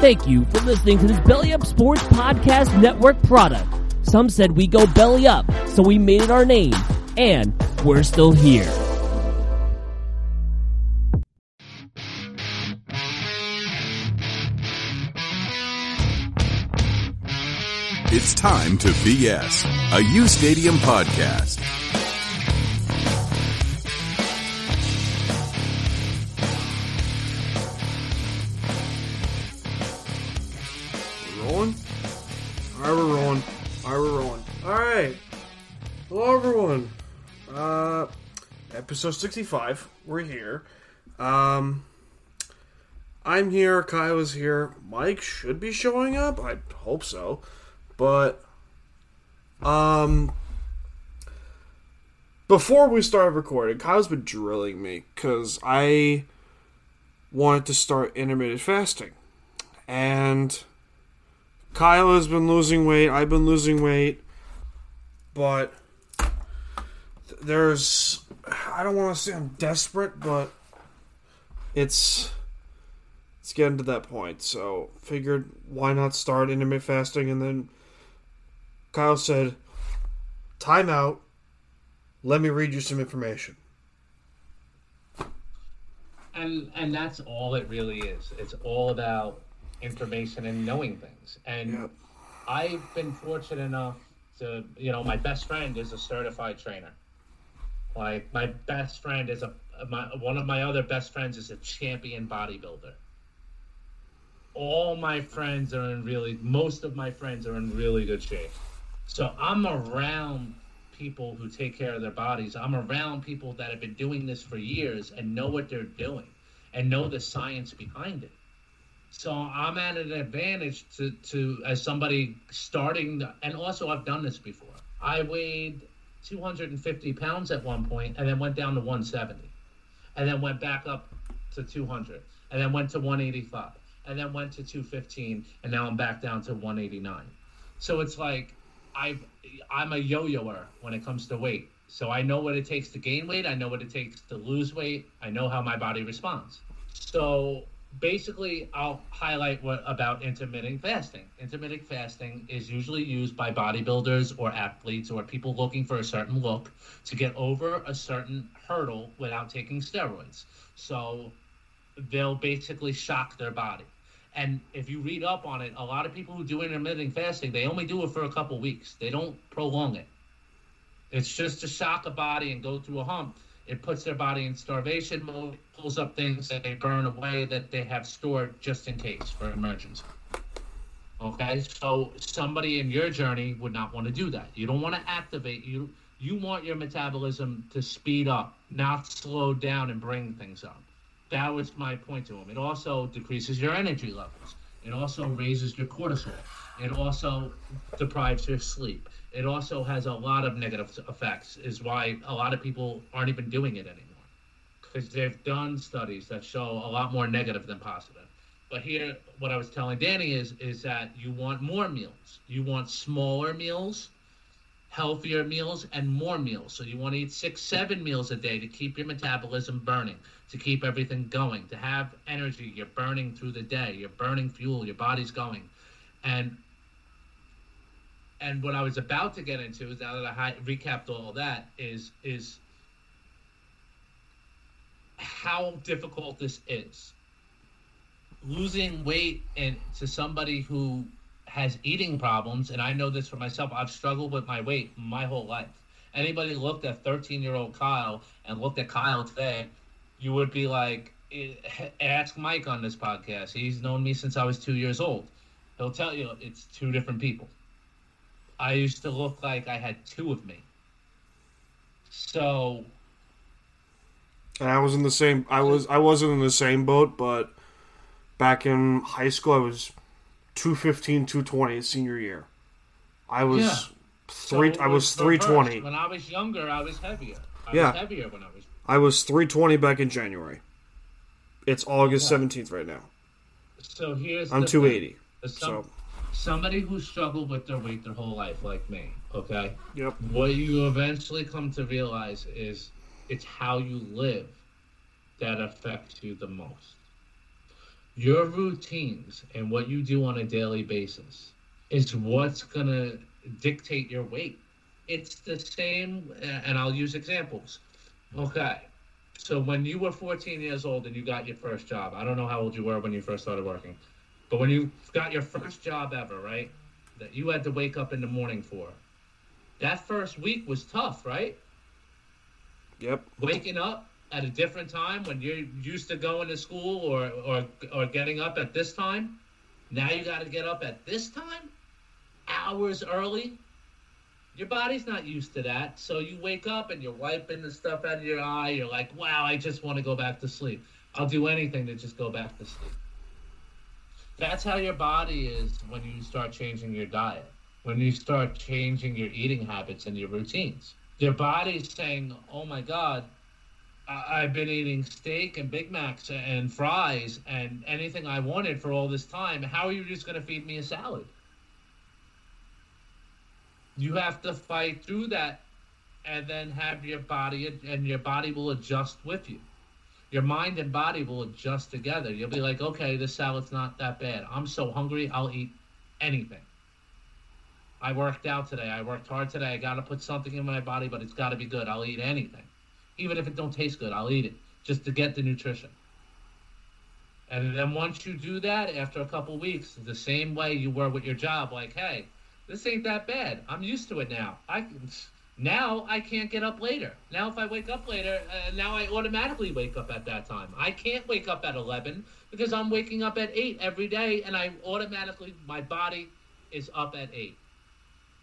Thank you for listening to this Belly Up Sports Podcast Network product. Some said we go belly up, so we made it our name, and we're still here. It's time to BS, a U Stadium podcast. Alright, we're rolling. Alright, we're rolling. Alright. Hello, everyone. Uh, episode 65. We're here. Um, I'm here. Kyle is here. Mike should be showing up. I hope so. But, um, before we started recording, Kyle's been drilling me because I wanted to start intermittent fasting. And Kyle has been losing weight. I've been losing weight. But there's. I don't want to say I'm desperate, but it's. It's getting to that point. So, figured why not start intermittent fasting? And then Kyle said, Time out. Let me read you some information. and and that's all it really is it's all about information and knowing things. And i've been fortunate enough to you know my best friend is a certified trainer. Like my best friend is a my, one of my other best friends is a champion bodybuilder. All my friends are in really most of my friends are in really good shape. So i'm around people who take care of their bodies. I'm around people that have been doing this for years and know what they're doing and know the science behind it so i'm at an advantage to, to as somebody starting the, and also i've done this before. I weighed 250 pounds at one point and then went down to 170 and then went back up to 200 and then went to 185 and then went to 215 and now i'm back down to 189 so it's like i've i'm a yo-yoer when it comes to weight. So i know what it takes to gain weight. I know what it takes to lose weight. I know how my body responds. So basically i'll highlight what about intermittent fasting. Intermittent fasting is usually used by bodybuilders or athletes or people looking for a certain look to get over a certain hurdle without taking steroids. So they'll basically shock their body. And if you read up on it a lot of people who do intermittent fasting they only do it for a couple weeks. They don't prolong it. It's just to shock a body and go through a hump it puts their body in starvation mode, pulls up things that they burn away that they have stored just in case for emergency. Okay, so somebody in your journey would not want to do that. You don't want to activate you. You want your metabolism to speed up, not slow down and bring things up. That was my point to him. It also decreases your energy levels. It also raises your cortisol. It also deprives your sleep. It also has a lot of negative effects. Is why a lot of people aren't even doing it anymore because they've done studies that show a lot more negative than positive. But here, what I was telling Danny is is that you want more meals. You want smaller meals, healthier meals, and more meals. So you want to eat six, seven meals a day to keep your metabolism burning, to keep everything going, to have energy. You're burning through the day. You're burning fuel. Your body's going, and and what I was about to get into is now that I hi- recapped all that is is how difficult this is. Losing weight and to somebody who has eating problems, and I know this for myself. I've struggled with my weight my whole life. Anybody looked at 13 year old Kyle and looked at Kyle today, you would be like, eh, ask Mike on this podcast. He's known me since I was two years old. He'll tell you it's two different people. I used to look like I had two of me. So And I was in the same. I was. I wasn't in the same boat, but back in high school, I was 215, 220 senior year. I was Yeah. three. so I was 320. When I was younger, I was heavier. I Yeah. was heavier when I was. I was 320 back in January. It's August Yeah. 17th right now. So here's I'm 280. thing. Some, So somebody who struggled with their weight their whole life, like me. Okay. yep. What you eventually come to realize is it's how you live that affects you the most. your routines and what you do on a daily basis is what's going to dictate your weight. It's the same, and I'll use examples. Okay. So when you were 14 years old and you got your first job, I don't know how old you were when you first started working, but when you got your first job ever, right? That you had to wake up in the morning for. That first week was tough, right? Yep. Waking up at a different time when you're used to going to school or or or getting up at this time. Now you got to get up at this time, hours early. Your body's not used to that, so you wake up and you're wiping the stuff out of your eye. You're like, "Wow, I just want to go back to sleep. I'll do anything to just go back to sleep." That's how your body is when you start changing your diet. When you start changing your eating habits and your routines. Your body's saying, "Oh my God, I- I've been eating steak and Big Macs and fries and anything I wanted for all this time. How are you just going to feed me a salad? You have to fight through that and then have your body, and your body will adjust with you. Your mind and body will adjust together. You'll be like, okay, this salad's not that bad. I'm so hungry, I'll eat anything. I worked out today. I worked hard today. I got to put something in my body, but it's got to be good. I'll eat anything even if it don't taste good, I'll eat it just to get the nutrition. And then once you do that, after a couple weeks, the same way you were with your job, like, hey, this ain't that bad. I'm used to it now. I now I can't get up later. Now if I wake up later, uh, now I automatically wake up at that time. I can't wake up at 11 because I'm waking up at 8 every day and I automatically my body is up at 8.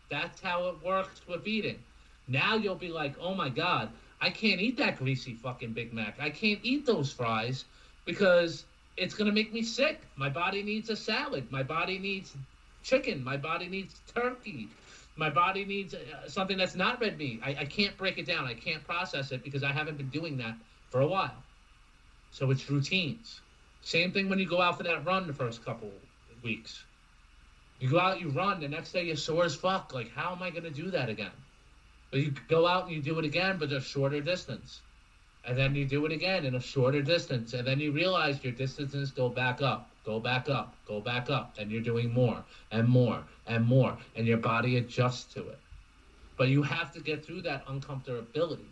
That's how it works with eating. Now you'll be like, "Oh my god, I can't eat that greasy fucking Big Mac. I can't eat those fries because it's going to make me sick. My body needs a salad. My body needs chicken. My body needs turkey. My body needs uh, something that's not red meat. I, I can't break it down. I can't process it because I haven't been doing that for a while. So it's routines. Same thing when you go out for that run the first couple weeks. You go out, you run, the next day you're sore as fuck. Like, how am I going to do that again? But you go out and you do it again, but a shorter distance. And then you do it again in a shorter distance. And then you realize your distances go back up, go back up, go back up. And you're doing more and more and more. And your body adjusts to it. But you have to get through that uncomfortability.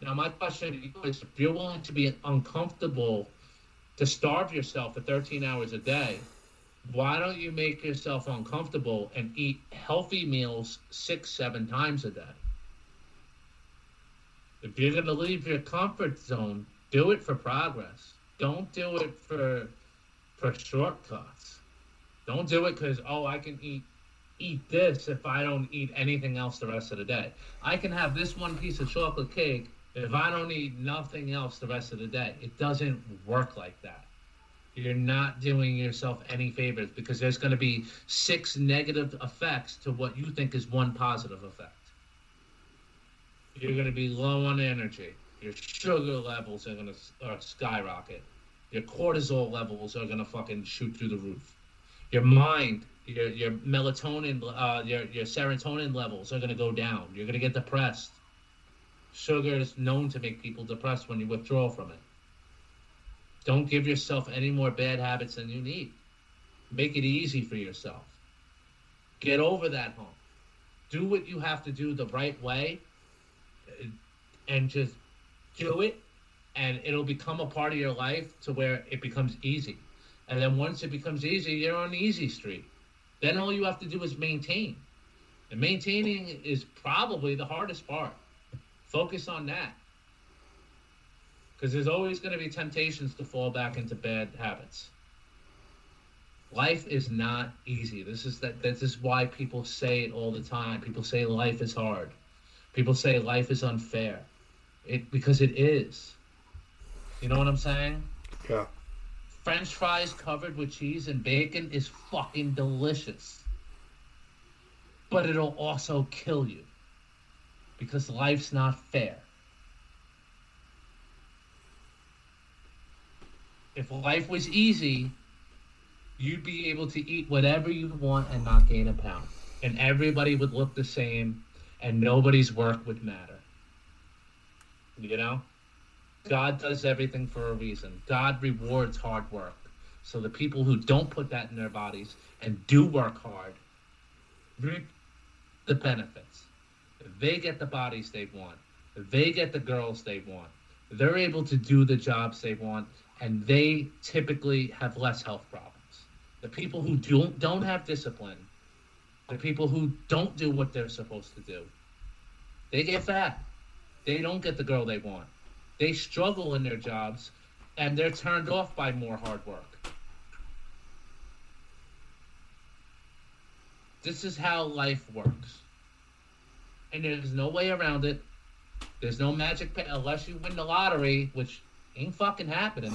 Now, my question to you is if you're willing to be uncomfortable to starve yourself for 13 hours a day, why don't you make yourself uncomfortable and eat healthy meals six, seven times a day? If you're going to leave your comfort zone, do it for progress. Don't do it for for shortcuts. Don't do it because oh I can eat eat this if I don't eat anything else the rest of the day. I can have this one piece of chocolate cake if I don't eat nothing else the rest of the day. It doesn't work like that. You're not doing yourself any favors because there's going to be six negative effects to what you think is one positive effect. You're going to be low on energy. Your sugar levels are going to uh, skyrocket. Your cortisol levels are going to fucking shoot through the roof. Your mind, your your melatonin, uh, your your serotonin levels are going to go down. You're going to get depressed. Sugar is known to make people depressed when you withdraw from it. Don't give yourself any more bad habits than you need. Make it easy for yourself. Get over that hump. Do what you have to do the right way and just do it and it'll become a part of your life to where it becomes easy. And then once it becomes easy, you're on the easy street. Then all you have to do is maintain. And maintaining is probably the hardest part. Focus on that. Because there's always going to be temptations to fall back into bad habits. Life is not easy. This is that this is why people say it all the time. People say life is hard. People say life is unfair. It because it is. You know what I'm saying? Yeah. French fries covered with cheese and bacon is fucking delicious. But it'll also kill you. Because life's not fair. If life was easy, you'd be able to eat whatever you want and not gain a pound. And everybody would look the same and nobody's work would matter. You know? God does everything for a reason. God rewards hard work. So the people who don't put that in their bodies and do work hard reap the benefits. They get the bodies they want. They get the girls they want. They're able to do the jobs they want, and they typically have less health problems. The people who don't don't have discipline, the people who don't do what they're supposed to do, they get fat. They don't get the girl they want. They struggle in their jobs, and they're turned off by more hard work. This is how life works. And there's no way around it. There's no magic pay unless you win the lottery, which ain't fucking happening.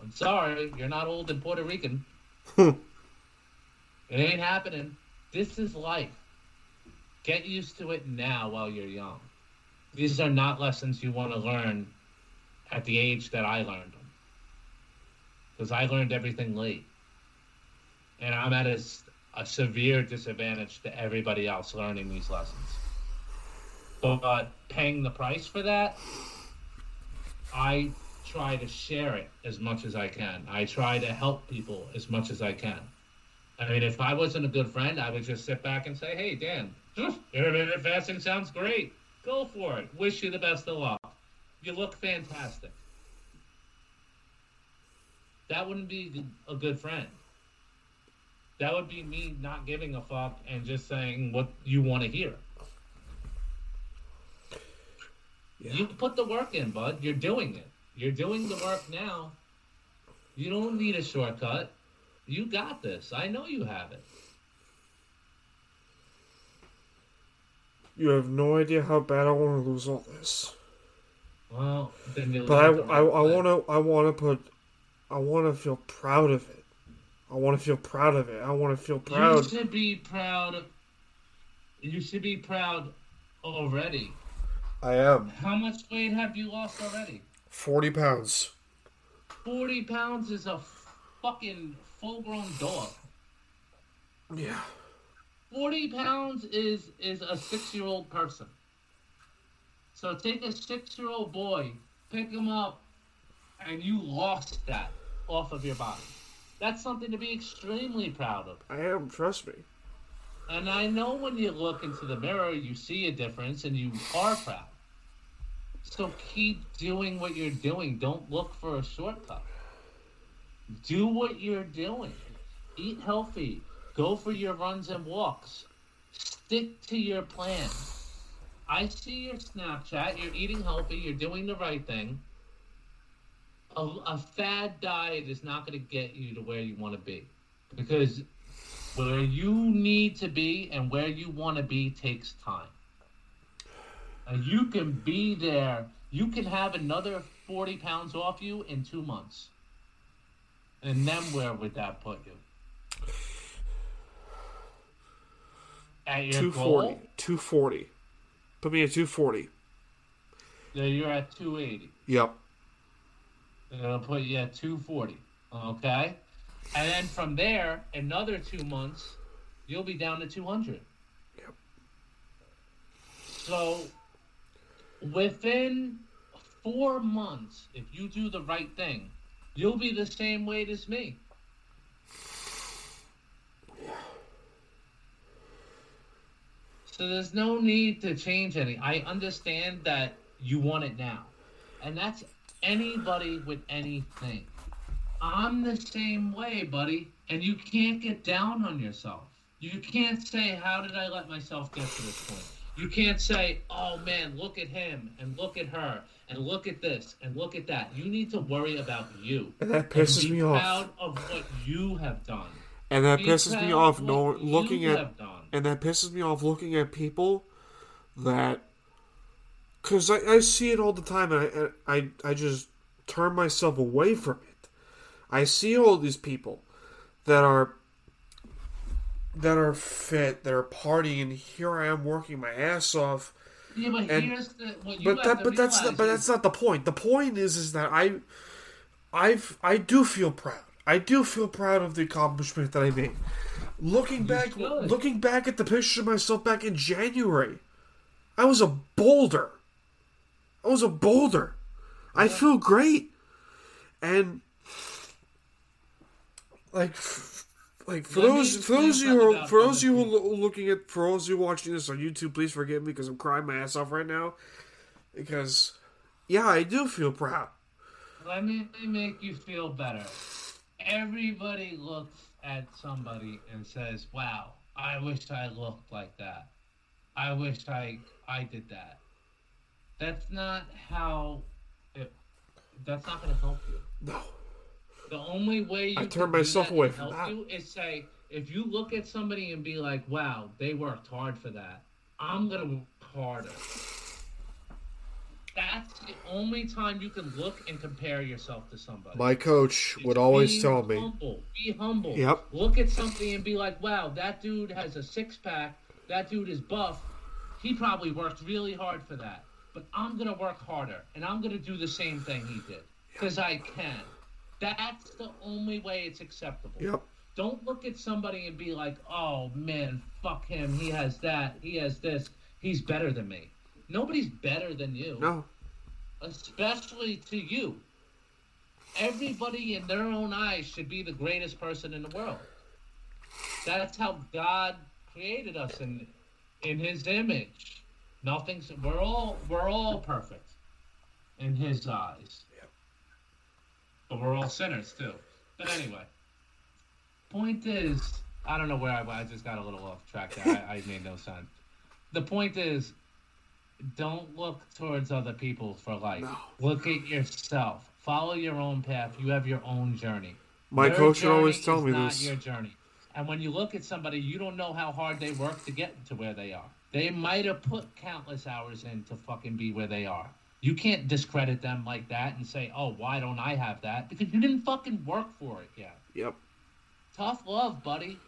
I'm sorry, you're not old and Puerto Rican. it ain't happening. This is life. Get used to it now while you're young. These are not lessons you want to learn at the age that I learned them. Because I learned everything late. And I'm at a, a severe disadvantage to everybody else learning these lessons. But paying the price for that, I try to share it as much as I can. I try to help people as much as I can. I mean, if I wasn't a good friend, I would just sit back and say, "Hey, Dan, intermittent fasting sounds great. Go for it. Wish you the best of luck. You look fantastic." That wouldn't be a good friend. That would be me not giving a fuck and just saying what you want to hear. Yeah. You put the work in, bud. You're doing it. You're doing the work now. You don't need a shortcut. You got this. I know you have it. You have no idea how bad I want to lose all this. Well, but I, I, I want to, I want to put, I want to feel proud of it. I want to feel proud of it. I want to feel proud. You should be proud. You should be proud already. I am. How much weight have you lost already? 40 pounds. 40 pounds is a fucking full grown dog. Yeah. 40 pounds is is a six year old person. So take a six year old boy, pick him up, and you lost that off of your body. That's something to be extremely proud of. I am, trust me. And I know when you look into the mirror, you see a difference and you are proud. So keep doing what you're doing. Don't look for a shortcut. Do what you're doing. Eat healthy. Go for your runs and walks. Stick to your plan. I see your Snapchat. You're eating healthy. You're doing the right thing. A, a fad diet is not going to get you to where you want to be. Because where you need to be and where you want to be takes time. And you can be there. You can have another 40 pounds off you in two months. And then where would that put you? At your 240. goal? 240. Put me at 240. Yeah, you're at 280. Yep. And I'll put you at 240. Okay? And then from there, another two months, you'll be down to 200. Yep. So within four months, if you do the right thing, you'll be the same weight as me. So there's no need to change any. I understand that you want it now. And that's anybody with anything. I'm the same way, buddy. And you can't get down on yourself. You can't say, How did I let myself get to this point? You can't say, Oh man, look at him and look at her and look at this and look at that. You need to worry about you. And that pisses and be me off. proud of what you have done. And that Be pisses me off no looking at have done. And that pisses me off looking at people that because I, I see it all the time and I, I I just turn myself away from it. I see all these people that are that are fit, that are partying, and here I am working my ass off. Yeah, but and- here's the But that but that's not, but that's not the point. The point is is that I I've I do feel proud. I do feel proud of the accomplishment that I made. Looking back looking back at the picture of myself back in January, I was a boulder. I was a boulder. I feel great. And like like for Let those for those you who are, for those you who are looking at for those you watching this on YouTube, please forgive me because I'm crying my ass off right now because yeah, I do feel proud. Let me make you feel better. Everybody looks at somebody and says, "Wow, I wish I looked like that. I wish I I did that." That's not how. It, that's not going to help you. No, The only way you I can turn myself away from help that. you is say if you look at somebody and be like, "Wow, they worked hard for that. I'm gonna work harder." That's the only time you can look and compare yourself to somebody. my coach would always tell me, humble. Be humble. Yep. Look at something and be like, "Wow, that dude has a six pack. That dude is buff. He probably worked really hard for that. But I'm gonna work harder, and I'm gonna do the same thing he did because I can." That's the only way it's acceptable. "Yep, Don't look at somebody and be like, "Oh man, fuck him. He has that. He has this. He's better than me." Nobody's better than you no, especially to you. Everybody in their own eyes should be the greatest person in the world. That's how God created us in in His image. Nothing's we're all we're all perfect in His eyes, but we're all sinners too. But anyway, point is, I don't know where I, I just got a little off track. I, I made no sense. The point is, don't look towards other people for life. No. Look at yourself. Follow your own path. You have your own journey. My Their coach would always tell is me not this. Your journey. And when you look at somebody, you don't know how hard they work to get to where they are. They might have put countless hours in to fucking be where they are. You can't discredit them like that and say, "Oh, why don't I have that?" Because you didn't fucking work for it yet. Yep, Tough love, buddy.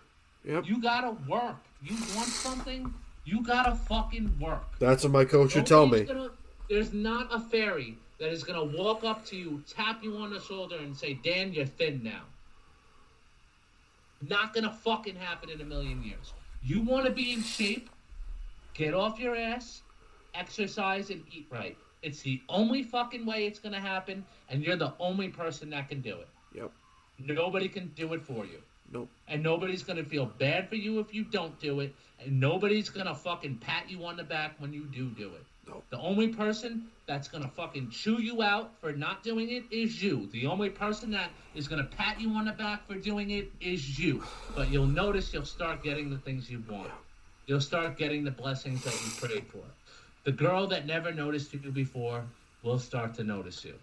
yep." You gotta work. You want something, you gotta fucking work. That's what my coach would tell me. Gonna, there's not a fairy that is gonna walk up to you, tap you on the shoulder, and say, "Dan, you're thin now." Not gonna fucking happen in a million years. You want to be in shape? Get off your ass, exercise, and eat right. It's the only fucking way it's gonna happen, and you're the only person that can do it. Yep, Nobody can do it for you nope, and nobody's gonna feel bad for you if you don't do it, and nobody's gonna fucking pat you on the back when you do do it. No. The only person that's gonna fucking chew you out for not doing it is you. The only person that is gonna pat you on the back for doing it is you. But you'll notice you'll start getting the things you want. You'll start getting the blessings that you prayed for. The girl that never noticed you before will start to notice you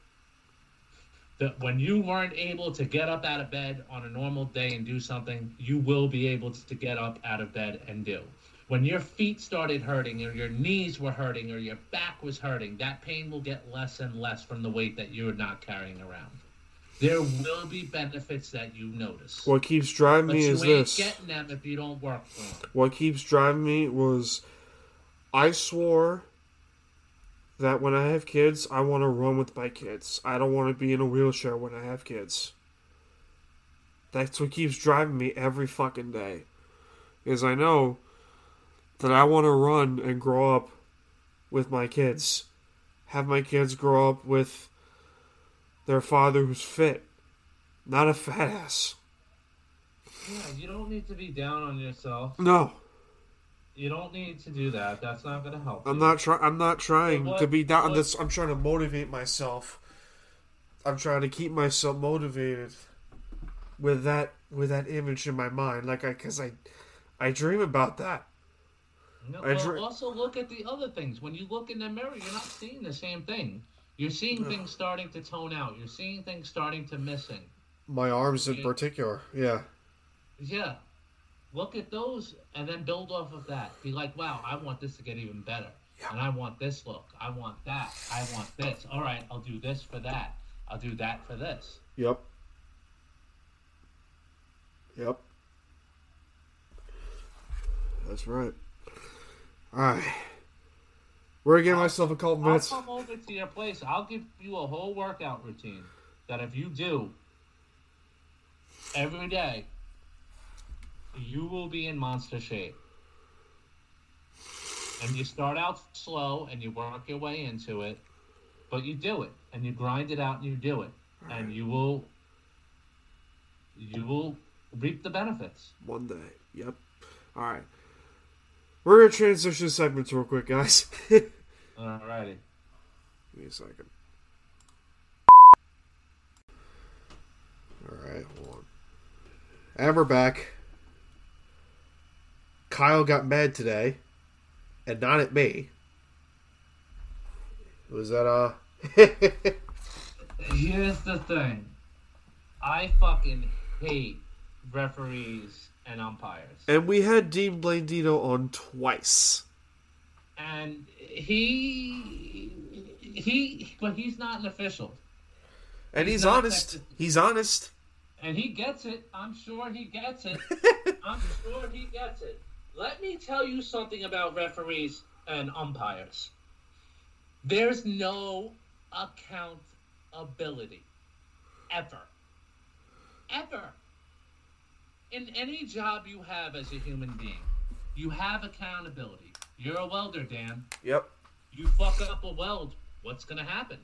that when you weren't able to get up out of bed on a normal day and do something, you will be able to get up out of bed and do. When your feet started hurting, or your knees were hurting, or your back was hurting, that pain will get less and less from the weight that you're not carrying around. There will be benefits that you notice. What keeps driving But me you is ain't this. getting them if you don't work for them. What keeps driving me was I swore that when I have kids, I want to run with my kids. I don't want to be in a wheelchair when I have kids. That's what keeps driving me every fucking day. Is I know that I want to run and grow up with my kids. Have my kids grow up with their father who's fit, not a fat ass. Yeah, you don't need to be down on yourself. No. You don't need to do that. That's not going to help. I'm you. not trying. I'm not trying What- to be down. what- This. I'm trying to motivate myself. I'm trying to keep myself motivated with that with that image in my mind. Like I, because I, I dream about that. No, I well, dr- also look at the other things. When you look in the mirror, you're not seeing the same thing. You're seeing things starting to tone out. You're seeing things starting to missing. My arms in particular. Yeah. Yeah. Look at those and then build off of that. Be like, wow, I want this to get even better. And I want this look. I want that. I want this. All right, I'll do this for that. I'll do that for this. Yep. Yep. That's right. All right. We're gonna myself a couple I'll minutes. come over to your place. I'll give you a whole workout routine that if you do every day, you will be in monster shape. And you start out slow and you work your way into it, but you do it and you grind it out and you do it. And you will you will reap the benefits. One day. Yep. All right. We're gonna transition segments real quick, guys. All righty. Give me a second. All right, hold on. And we're back. Kyle got mad today, and not at me. Was that uh? Here's the thing. I fucking hate referees and umpires. and we had Dean Blandino on twice. And he he but he's not an official. And he's, He's honest. He's honest. And he gets it. I'm sure he gets it. I'm sure he gets it. Let me tell you something about referees and umpires. There's no accountability. Ever. Ever. In any job you have as a human being, you have accountability. You're a welder, Dan. Yep. You fuck up a weld, what's going to happen?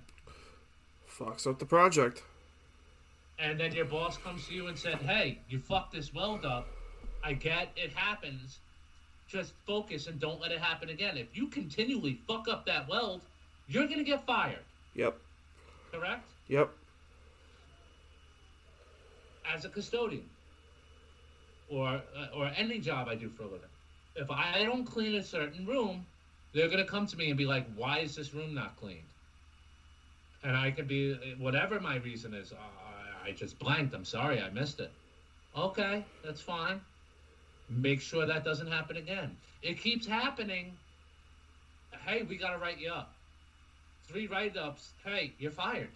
Fucks up the project. and then your boss comes to you and said, "Hey, you fucked this weld up. I get it happens. Just focus and don't let it happen again. If you continually fuck up that weld, you're gonna get fired. Yep. Correct? Yep. As a custodian, or uh, or any job I do for a living, if I don't clean a certain room, they're gonna come to me and be like, "Why is this room not cleaned?" And I could be whatever my reason is. I, I just blanked. I'm sorry, I missed it. Okay, that's fine. Make sure that doesn't happen again. It keeps happening. Hey, we gotta write you up. Three write-ups. Hey, you're fired.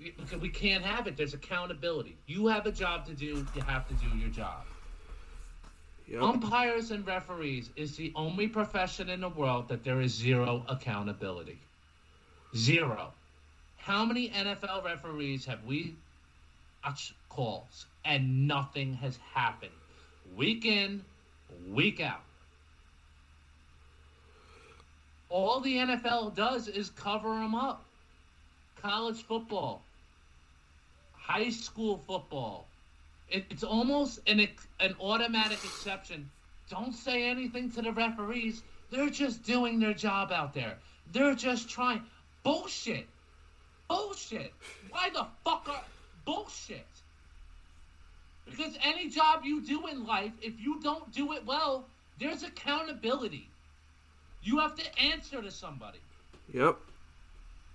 We- can't have it. There's accountability. You have a job to do. You have to do your job. Yep. Umpires and referees is the only profession in the world that there is zero accountability. Zero. How many NFL referees have we watched calls and nothing has happened? Week in, week out. All the NFL does is cover them up. College football, high school football, it, it's almost an an automatic exception. Don't say anything to the referees. They're just doing their job out there. They're just trying. Bullshit. Bullshit. Why the fuck are bullshit? Because any job you do in life, if you don't do it well, there's accountability. You have to answer to somebody. Yep.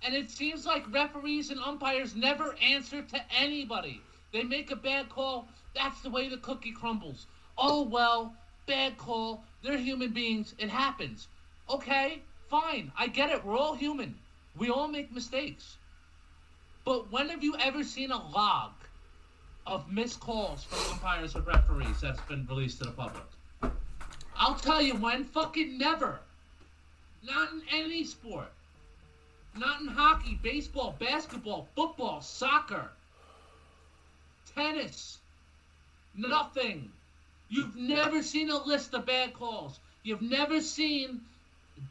And it seems like referees and umpires never answer to anybody. They make a bad call. That's the way the cookie crumbles. Oh, well, bad call. They're human beings. It happens. Okay, fine. I get it. We're all human. We all make mistakes. But when have you ever seen a log of missed calls from umpires or referees that's been released to the public? I'll tell you when. Fucking never. Not in any sport. Not in hockey, baseball, basketball, football, soccer, tennis. Nothing. You've never seen a list of bad calls. You've never seen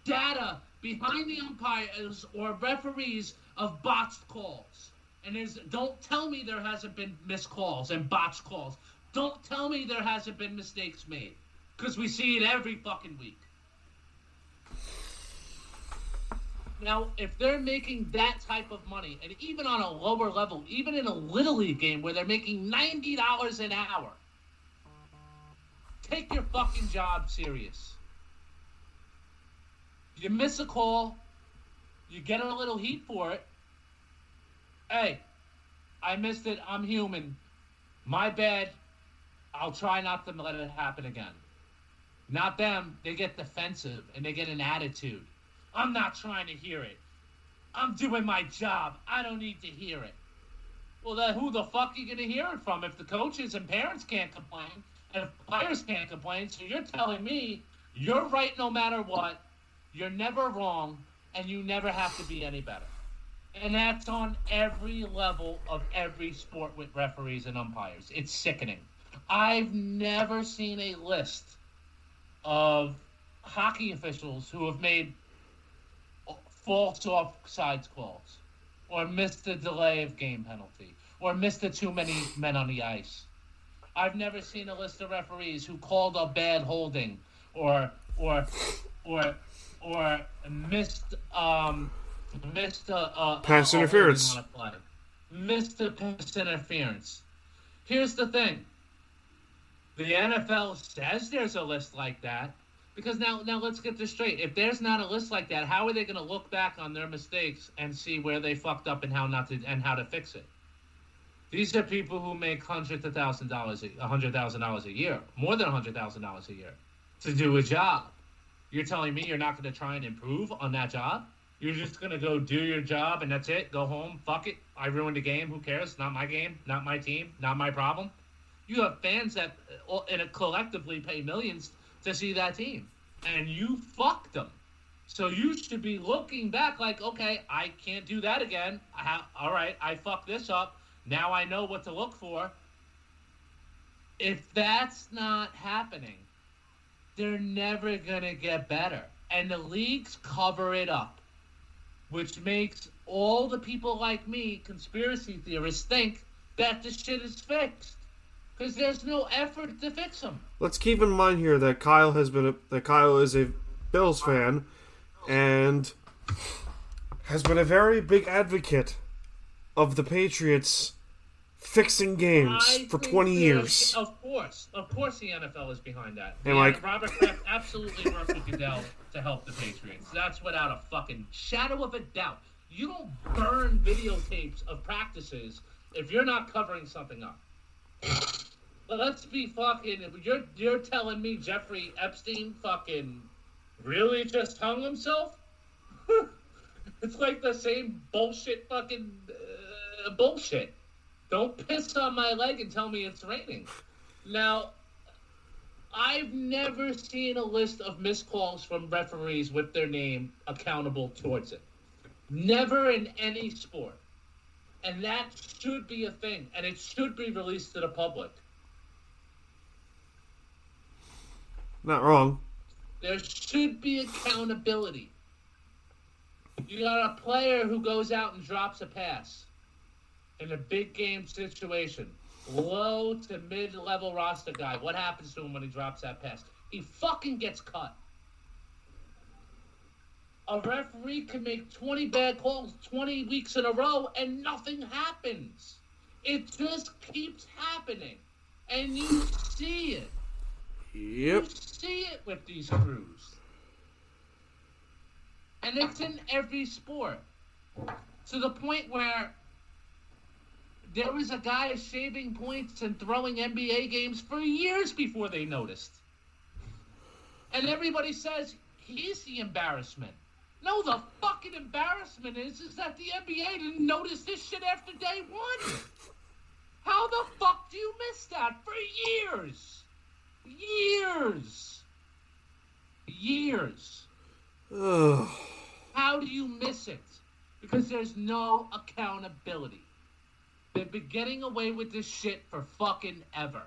data behind the umpires or referees of botched calls. And don't tell me there hasn't been missed calls and botched calls. Don't tell me there hasn't been mistakes made. Because we see it every fucking week. Now, if they're making that type of money, and even on a lower level, even in a little league game where they're making ninety dollars an hour, take your fucking job serious. You miss a call, you get a little heat for it. Hey, I missed it. I'm human. My bad. I'll try not to let it happen again. Not them. They get defensive and they get an attitude. I'm not trying to hear it. I'm doing my job. I don't need to hear it. Well, then who the fuck are you going to hear it from if the coaches and parents can't complain and if players can't complain? So you're telling me you're right no matter what, you're never wrong, and you never have to be any better. And that's on every level of every sport with referees and umpires. It's sickening. I've never seen a list of hockey officials who have made false offsides calls, or missed a delay of game penalty, or missed a too many men on the ice. I've never seen a list of referees who called a bad holding or or or or missed um missed a, uh, a uh, Pass a interference. Mr. on a play. Missed a pass interference. Here's the thing. The NFL says there's a list like that. Because now, now let's get this straight. If there's not a list like that, how are they going to look back on their mistakes and see where they fucked up and how not to and how to fix it? These are people who make hundreds of thousand dollars, a hundred thousand dollars a year, more than a hundred thousand dollars a year, to do a job. You're telling me you're not going to try and improve on that job? You're just going to go do your job and that's it. Go home. Fuck it. I ruined a game. Who cares? Not my game. Not my team. Not my problem. You have fans that uh, in a collectively pay millions to see that team, and you fucked them. So you should be looking back like, okay, I can't do that again. I ha- all right, I fucked this up. Now I know what to look for. If that's not happening, they're never gonna get better, and the leagues cover it up, which makes all the people like me, conspiracy theorists, think that the shit is fixed because there's no effort to fix them. Let's keep in mind here that Kyle has been a, that Kyle is a Bills fan and has been a very big advocate of the Patriots fixing games I for 20 years. Of course, of course, the NFL is behind that. And, Yeah, like- Robert Kraft absolutely worked with Goodell to help the Patriots. That's without a fucking shadow of a doubt. You don't burn videotapes of practices if you're not covering something up. But let's be fucking. You're you're telling me Jeffrey Epstein fucking really just hung himself? it's like the same bullshit fucking uh, bullshit. Don't piss on my leg and tell me it's raining. Now, I've never seen a list of missed calls from referees with their name accountable towards it. Never in any sport. And that should be a thing, and it should be released to the public. Not wrong. There should be accountability. You got a player who goes out and drops a pass in a big game situation. Low to mid level roster guy. What happens to him when he drops that pass? He fucking gets cut. A referee can make 20 bad calls 20 weeks in a row and nothing happens. It just keeps happening. And you see it. Yep. You see it with these crews. And it's in every sport. To the point where there was a guy shaving points and throwing NBA games for years before they noticed. And everybody says he's the embarrassment. No, the fucking embarrassment is is that the NBA didn't notice this shit after day one. How the fuck do you miss that for years? Years. Years. How do you miss it? Because there's no accountability. They've been getting away with this shit for fucking ever.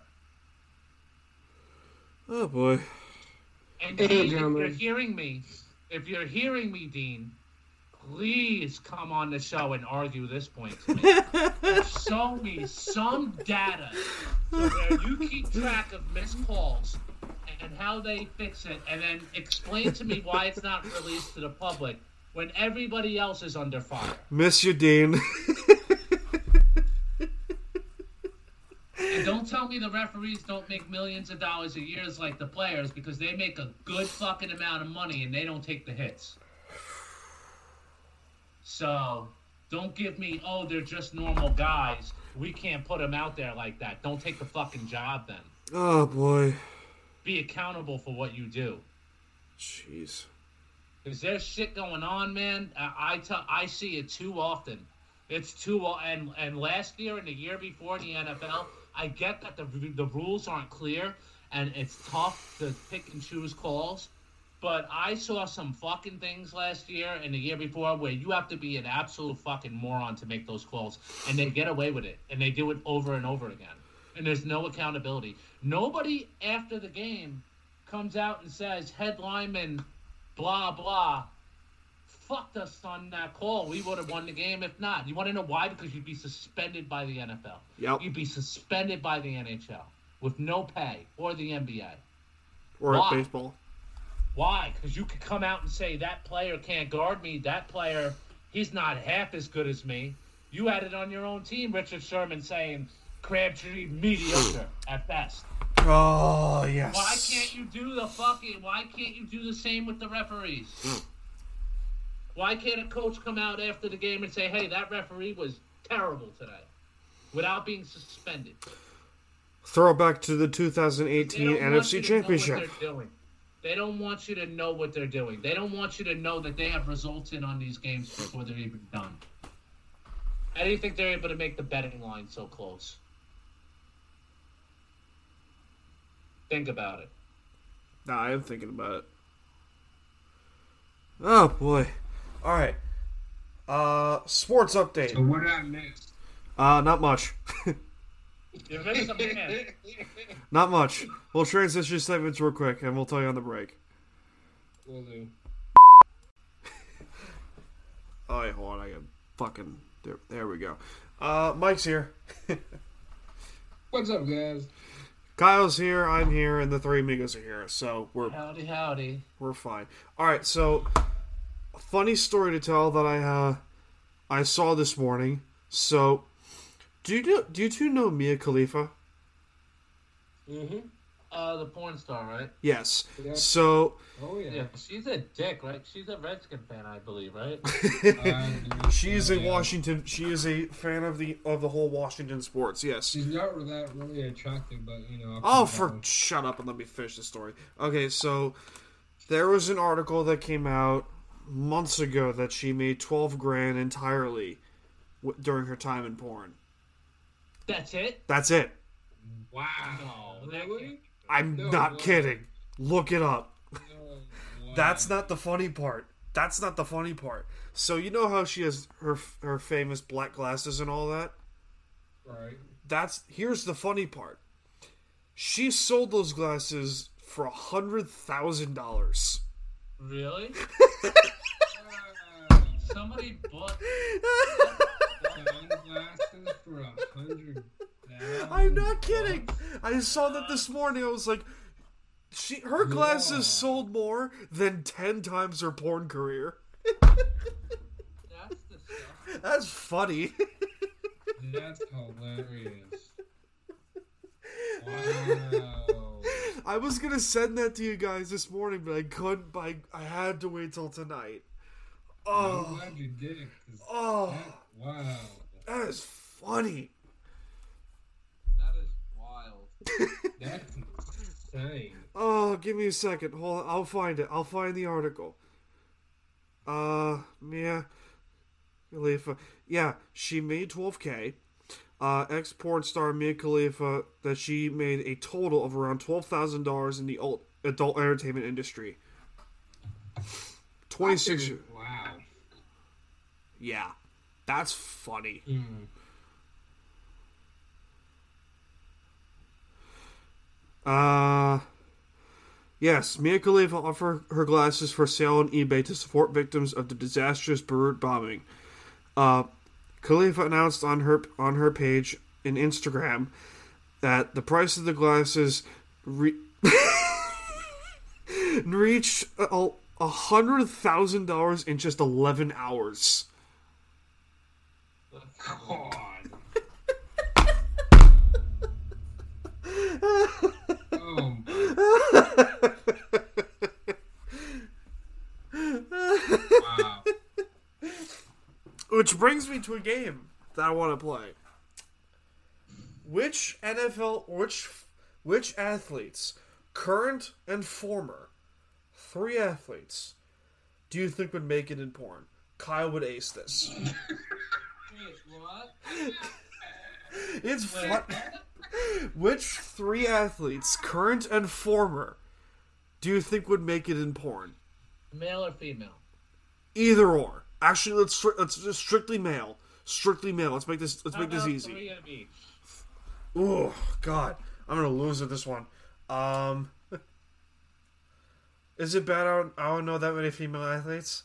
Oh boy. And Hey, Dean, if you're hearing me, if you're hearing me, Dean, please come on the show and argue this point to me. Show me some data so where you keep track of missed calls and how they fix it, and then explain to me why it's not released to the public when everybody else is under fire. Miss you, Dean. And don't tell me the referees don't make millions of dollars a year like the players because they make a good fucking amount of money and they don't take the hits. So don't give me, oh, they're just normal guys. We can't put them out there like that. Don't take the fucking job then. oh boy. Be accountable for what you do. Jeez. Is there shit going on, man. I, I tell, I see it too often. It's too and and last year and the year before in the NFL, I get that the the rules aren't clear and it's tough to pick and choose calls. But I saw some fucking things last year and the year before where you have to be an absolute fucking moron to make those calls, and they get away with it, and they do it over and over again, and there's no accountability. Nobody after the game comes out and says head lineman blah blah fucked us on that call. We would have won the game if not. You want to know why? Because you'd be suspended by the NFL. Yep. You'd be suspended by the NHL. with no pay or the NBA. Or Why? baseball. Why? Because you could come out and say that player can't guard me. That player, he's not half as good as me. You had it on your own team, Richard Sherman, saying Crabtree mediocre at best. Oh yes. Why can't you do the fucking? Why can't you do the same with the referees? Hmm. Why can't a coach come out after the game and say, "Hey, that referee was terrible today," without being suspended? throw back to the 2018 NFC you to know what Championship? they're. They don't want you to know what they're doing. They don't want you to know that they have results in on these games before they're even done. How do you think they're able to make the betting line so close? Think about it. Nah, I am thinking about it. Oh boy. All right. Uh, sports update. So what out next? Uh, not much. You're missing a man. not much. We'll transition segments real quick, and we'll tell you on the break. Will do. Oh, wait, hold on. I got fucking. There, there we go. Uh, Mike's here. What's up, guys? Kyle's here. I'm here, and the three amigos are here. So we're Howdy, howdy. we're fine. All right. So, a funny story to tell that I uh I saw this morning. So, do you do, do you two know Mia Khalifa? Mm-hmm. Uh, the porn star, right? Yes. Yeah. So Oh yeah. Yeah, she's a dick, right? She's a Redskin fan, I believe, right? Uh, she is a yeah. Washington. She is a fan of the of the whole Washington sports. Yes. She's not that really attractive, but you know. I'll Oh, for shut up and let me finish the story. Okay, so there was an article that came out months ago that she made twelve grand entirely w- during her time in porn. That's it. That's it. Wow. Really? I'm No not way. kidding. Look it up. No, wow. That's not the funny part. That's not the funny part. So you know how she has her her famous black glasses and all that. right. That's here's the funny part. She sold those glasses for a hundred thousand dollars. Really? Wow. Somebody bought. Sunglasses for a hundred. I'm not kidding. I saw that this morning. I was like, she her glasses Yeah. sold more than ten times her porn career. That's the. That's funny. That's hilarious. Wow. I was gonna send that to you guys this morning, but I couldn't. But I, had to wait till tonight. I'm Oh, glad you did it. oh, that- wow. that is funny. That is wild. That's insane. Oh, give me a second. Hold on. I'll find it. I'll find the article. Uh, Mia Khalifa. Yeah, she made 12k. Uh, ex porn star Mia Khalifa that she made a total of around twelve thousand dollars in the ult- adult entertainment industry. Twenty six. Wow. Yeah, that's funny. Mm. Uh, yes, Mia Khalifa offered her glasses for sale on eBay to support victims of the disastrous Beirut bombing. Uh, Khalifa announced on her on her page in Instagram that the price of the glasses re- reached a hundred thousand dollars in just eleven hours. God. oh my. Wow. Which brings me to a game that I want to play. Which NFL, which which athletes, current and former, three athletes, do you think would make it in porn? Kyle would ace this. It's fun. Which three athletes, current and former, do you think would make it in porn? Male or female? Either or. Actually, let's let's just strictly male. Strictly male. Let's make this let's How make this easy. Three of each. Oh God, I'm gonna lose at this one. Um, is it bad? I don't, I don't know that many female athletes.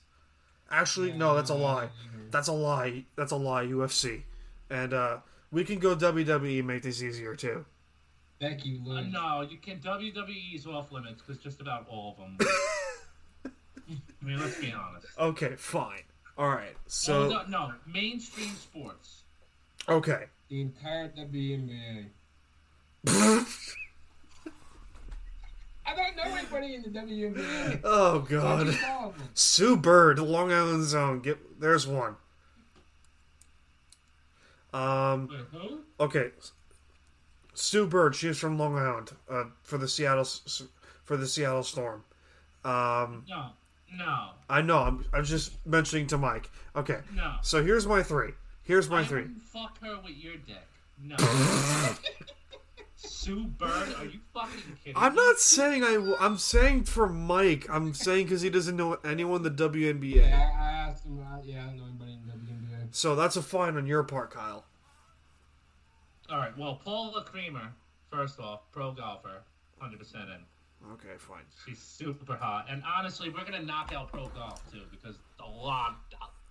Actually, no, that's a lie. That's a lie. That's a lie. UFC, and uh, we can go WWE. Make this easier too. Becky Uh, no, you can WWE's off limits because just about all of them. I mean, let's be honest. Okay, fine. All right. Well, So no, no, mainstream sports. okay. The entire WNBA. I don't know anybody in the WNBA. Oh God. just. Sue Bird, Long Island Zone. Get there's one. Um. Wait, who? Okay. Sue Bird. She's from Long Island. Uh, for the Seattle for the Seattle Storm. Um. No, no, I know. I'm. I'm just mentioning to Mike. Okay. no. So here's my three. Here's my I three. fuck her with your dick. No. Sue Bird, are you fucking kidding? I'm me? not saying I. w- I'm saying for Mike. I'm saying because he doesn't know anyone in the WNBA. Yeah, I I asked him. uh, Yeah, I don't know anybody in the WNBA. So that's a fine on your part, Kyle. All right. Well, Paula Creamer, first off, pro golfer, hundred percent in. Okay, fine. She's super hot, and honestly, we're gonna knock out pro golf too because a lot.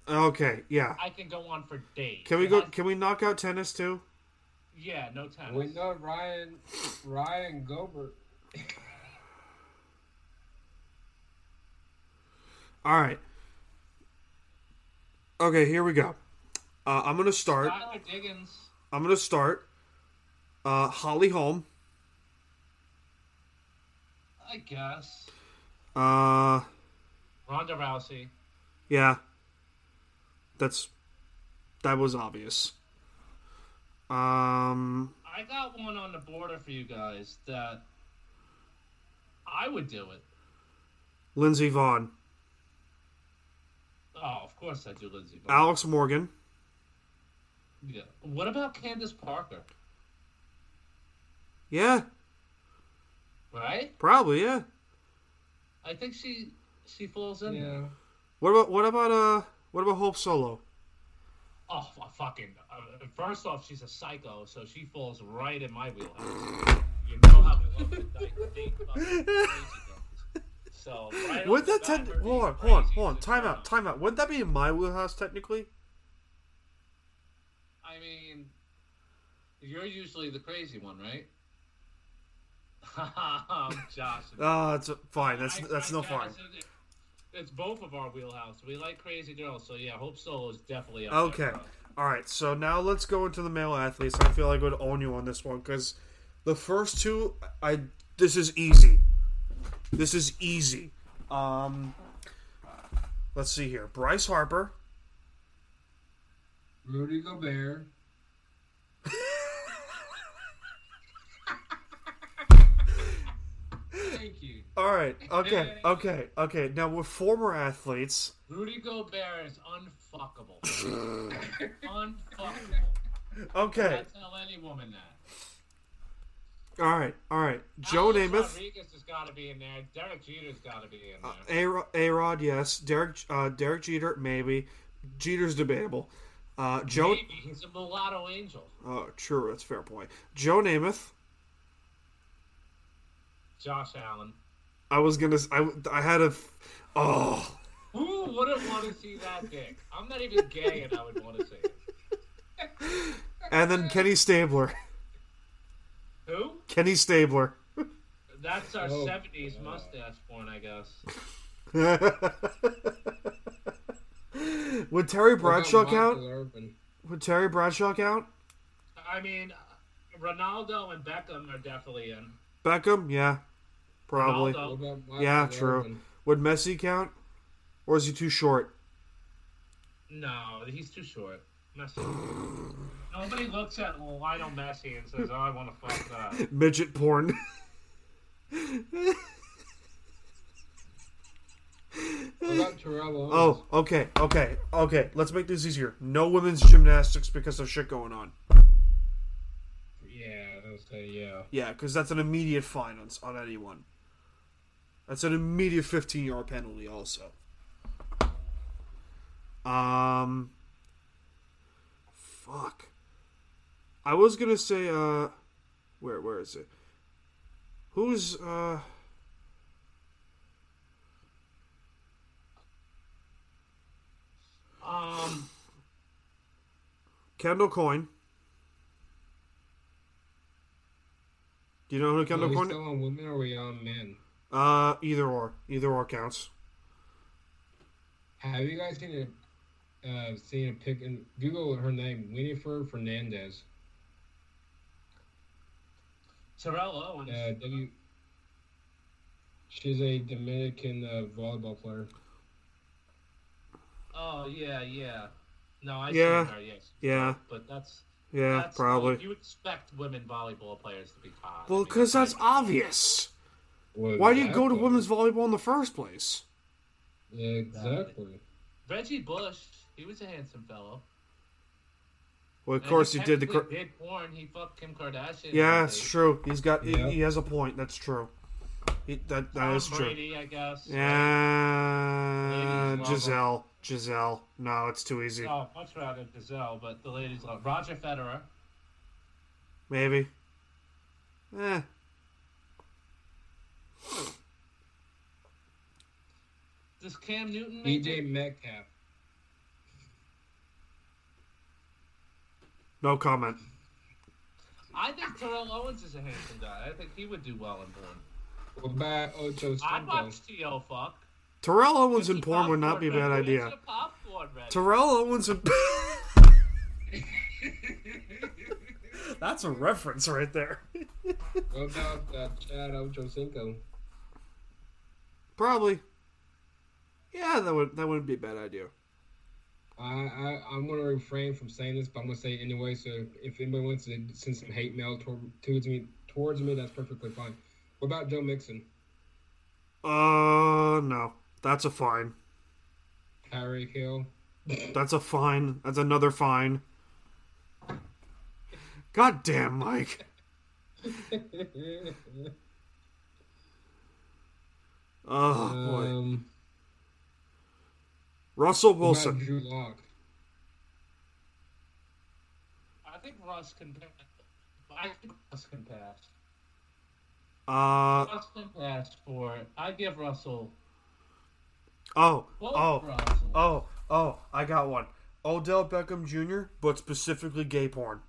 Okay, yeah. I can go on for days. Can we go? has- Can we knock out tennis too? yeah, no tennis. We know Ryan, Ryan Gobert. All right. Okay, here we go. Uh, I'm gonna start. Skylar Diggins. I'm gonna start. Uh, Holly Holm. I guess. Uh, Ronda Rousey. yeah. That's that was obvious. Um, I got one on the border for you guys that I would do it. Lindsey Vonn, Oh, of course I do, Lindsay. Vonn. Alex Morgan, Yeah. What about Candace Parker? yeah, Right? probably, yeah. I think she she falls in. there. Yeah. What about what about uh what about Hope Solo? Oh, f- fucking. Uh, first off, she's a psycho, so she falls right in my wheelhouse. You know how I love to date, date fucking crazy girls. So, right Would off that bat, ten- hold on, hold on, hold on, time out, time out. Wouldn't that be in my wheelhouse technically? I mean, you're usually the crazy one, right? I'm Josh. Ah, that's fine. That's I- that's I no guess fine. It's both of our wheelhouse. We like crazy girls, so yeah, Hope Solo is definitely up Okay. there. All right. So now let's go into the male athletes. I feel like I would own you on this one because the first two, I this is easy. This is easy. Um, let's see here. Bryce Harper. Rudy Gobert. Thank you. All right. Okay. Okay. Okay. Now we're former athletes. Rudy Gobert is unfuckable. unfuckable. Okay. I tell any woman that. All right. All right. Joe Alex Namath. Rodriguez has got to be in there. Derek Jeter's got to be in there. A Rod, yes. Derek, uh, Derek Jeter, maybe. Jeter's debatable. Uh, Joe. Maybe he's a mulatto angel. Oh, true. That's a fair point. Joe Namath. Josh Allen. I was gonna. I, I had a. Oh. Who wouldn't want to see that dick? I'm not even gay, and I would want to see it. And then Kenny Stabler. Who? Kenny Stabler. That's our Oh, 70s mustache porn, I guess. Would Terry Bradshaw count? Irvin? Would Terry Bradshaw count? I mean, Ronaldo and Beckham are definitely in. Beckham? Yeah. Probably. Ronaldo. about Yeah, true. Irvin? Would Messi count? Or is he too short? No, he's too short. Messi. Nobody looks at Lionel Messi and says, "Oh, I want to fuck that." Midget porn. What about Terrell Owens? oh, okay, okay, okay. Let's make this easier. No women's gymnastics because of shit going on. Yeah, I was say yeah. Yeah, because that's an immediate fine on, on anyone. That's an immediate 15 yard penalty, also. Um. Fuck. I was gonna say, uh. Where, where is it? Who's, uh. Um, Kendall Coyne. Do you know who Kendall Are we still on women or are we on men? Uh, either or, either or counts. Have you guys seen a uh, seen a pic and Google her name, Winifer Fernandez. Terrell Owens. Uh, w, she's a Dominican uh, volleyball player. oh yeah, yeah. No, I Yeah. see her. Yes. Yeah, But that's yeah, that's probably. You expect women volleyball players to be hot. Well, I mean, because that's like- obvious. Well, Why do you go to women's volleyball in the first place? Exactly. Reggie Bush. He was a handsome fellow. Well, of And course he did the. technically Cor- did porn. He fucked Kim Kardashian. yeah, it's true. He's got. he- Yeah. He, has a point. That's true. He, that that Tom is true. Brady, I guess. Yeah, Ladies love Gisele. Gisele. No, it's too easy. Oh, much rather Gisele, but the ladies love Roger Federer. Maybe. Eh. Does Cam Newton make DJ it? Metcalf. No comment. I think Terrell Owens is a handsome guy. I think he would do well in porn. What about Ocho I'd watch T.O. fuck. Terrell Owens in porn would not be a bad ready. idea. Get your popcorn ready. Terrell Owens in. That's a reference right there. What about uh, Chad Ocho Cinco? Probably. Yeah, that would that wouldn't be a bad idea. I, I I'm gonna refrain from saying this, but I'm gonna say it anyway. So if anybody wants to send some hate mail toward, towards me, towards me, that's perfectly fine. What about Joe Mixon, Uh, no. That's a fine. Harry Hill? That's a fine. That's another fine. God damn, Mike. Oh boy. um, Russell Wilson. Drew Lock? I think Russ can. Pass I think Russ can pass. Uh Russ can pass for. I give Russell. oh What oh Russell? oh oh. I got one. Odell Beckham Jr., but specifically gay porn.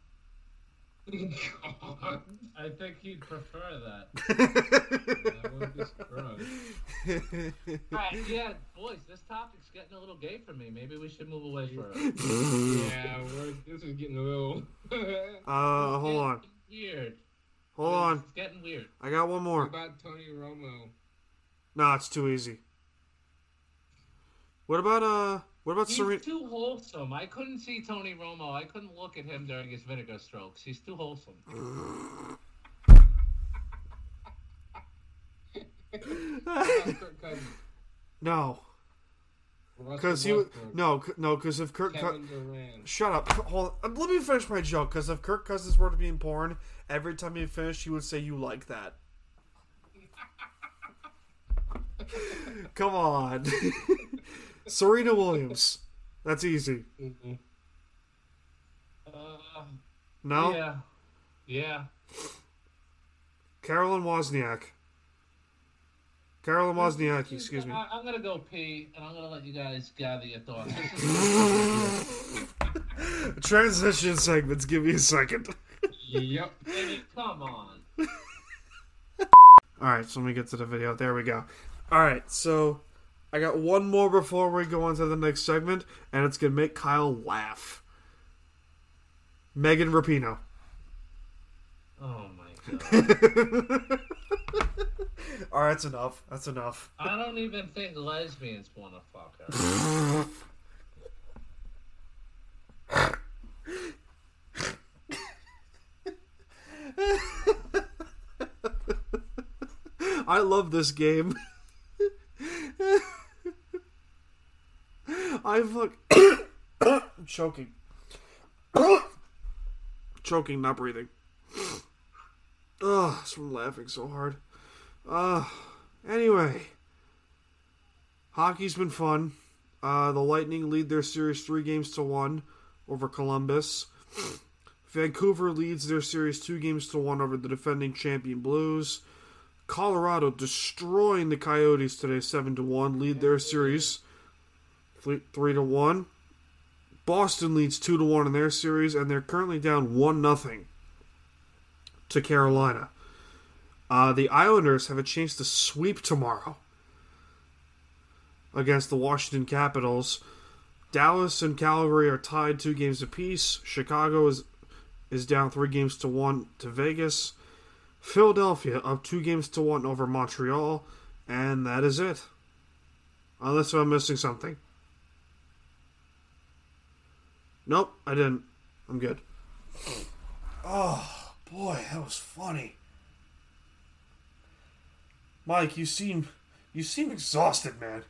God, I think he'd prefer that. I would be surprised. Alright, yeah, boys, this topic's getting a little gay for me. Maybe we should move away from it. yeah, we're, this is getting a little. Uh, hold on, Weird. hold on. It's getting weird. I got one what more. about Tony Romo? No, it's too easy. What about uh? What about He's Serena? too wholesome. I couldn't see Tony Romo. I couldn't look at him during his vinegar strokes. He's too wholesome. No, because he no no because if Kirk Kevin Durant. shut up hold on. let me finish my joke because if Kirk Cousins were to be in porn every time he finished he would say you like that. Come on, Serena Williams. That's easy. Mhm. Uh, No, Yeah. Yeah. Carolyn Wozniak. Carolyn Wozniak, excuse me. I, I'm gonna go pee, and I'm gonna let you guys gather your thoughts. Transition segments. Give me a second. Yep. Baby, come on. All right, so let me get to the video. There we go. All right, so I got one more before we go on to the next segment, and it's gonna make Kyle laugh. Megan Rapinoe. Oh my god. All right, that's enough. That's enough. I don't even think lesbians wanna fuck her. I love this game. I'm choking. choking, not breathing. Ugh, from laughing so hard. Uh, anyway. Hockey's been fun. Uh, the Lightning lead their series three games to one over Columbus. Vancouver leads their series two games to one over the defending champion Blues. Colorado destroying the Coyotes today, seven to one, lead their series three to one. Boston leads two to one in their series, and they're currently down one nothing to Carolina. Uh, the Islanders have a chance to sweep tomorrow against the Washington Capitals. Dallas and Calgary are tied two games apiece. Chicago is is down three games to one to Vegas. Philadelphia up two games to one over Montreal, and that is it. Unless I'm missing something. Nope, I didn't. I'm good. Oh boy, that was funny. Mike, you seem you seem exhausted, man.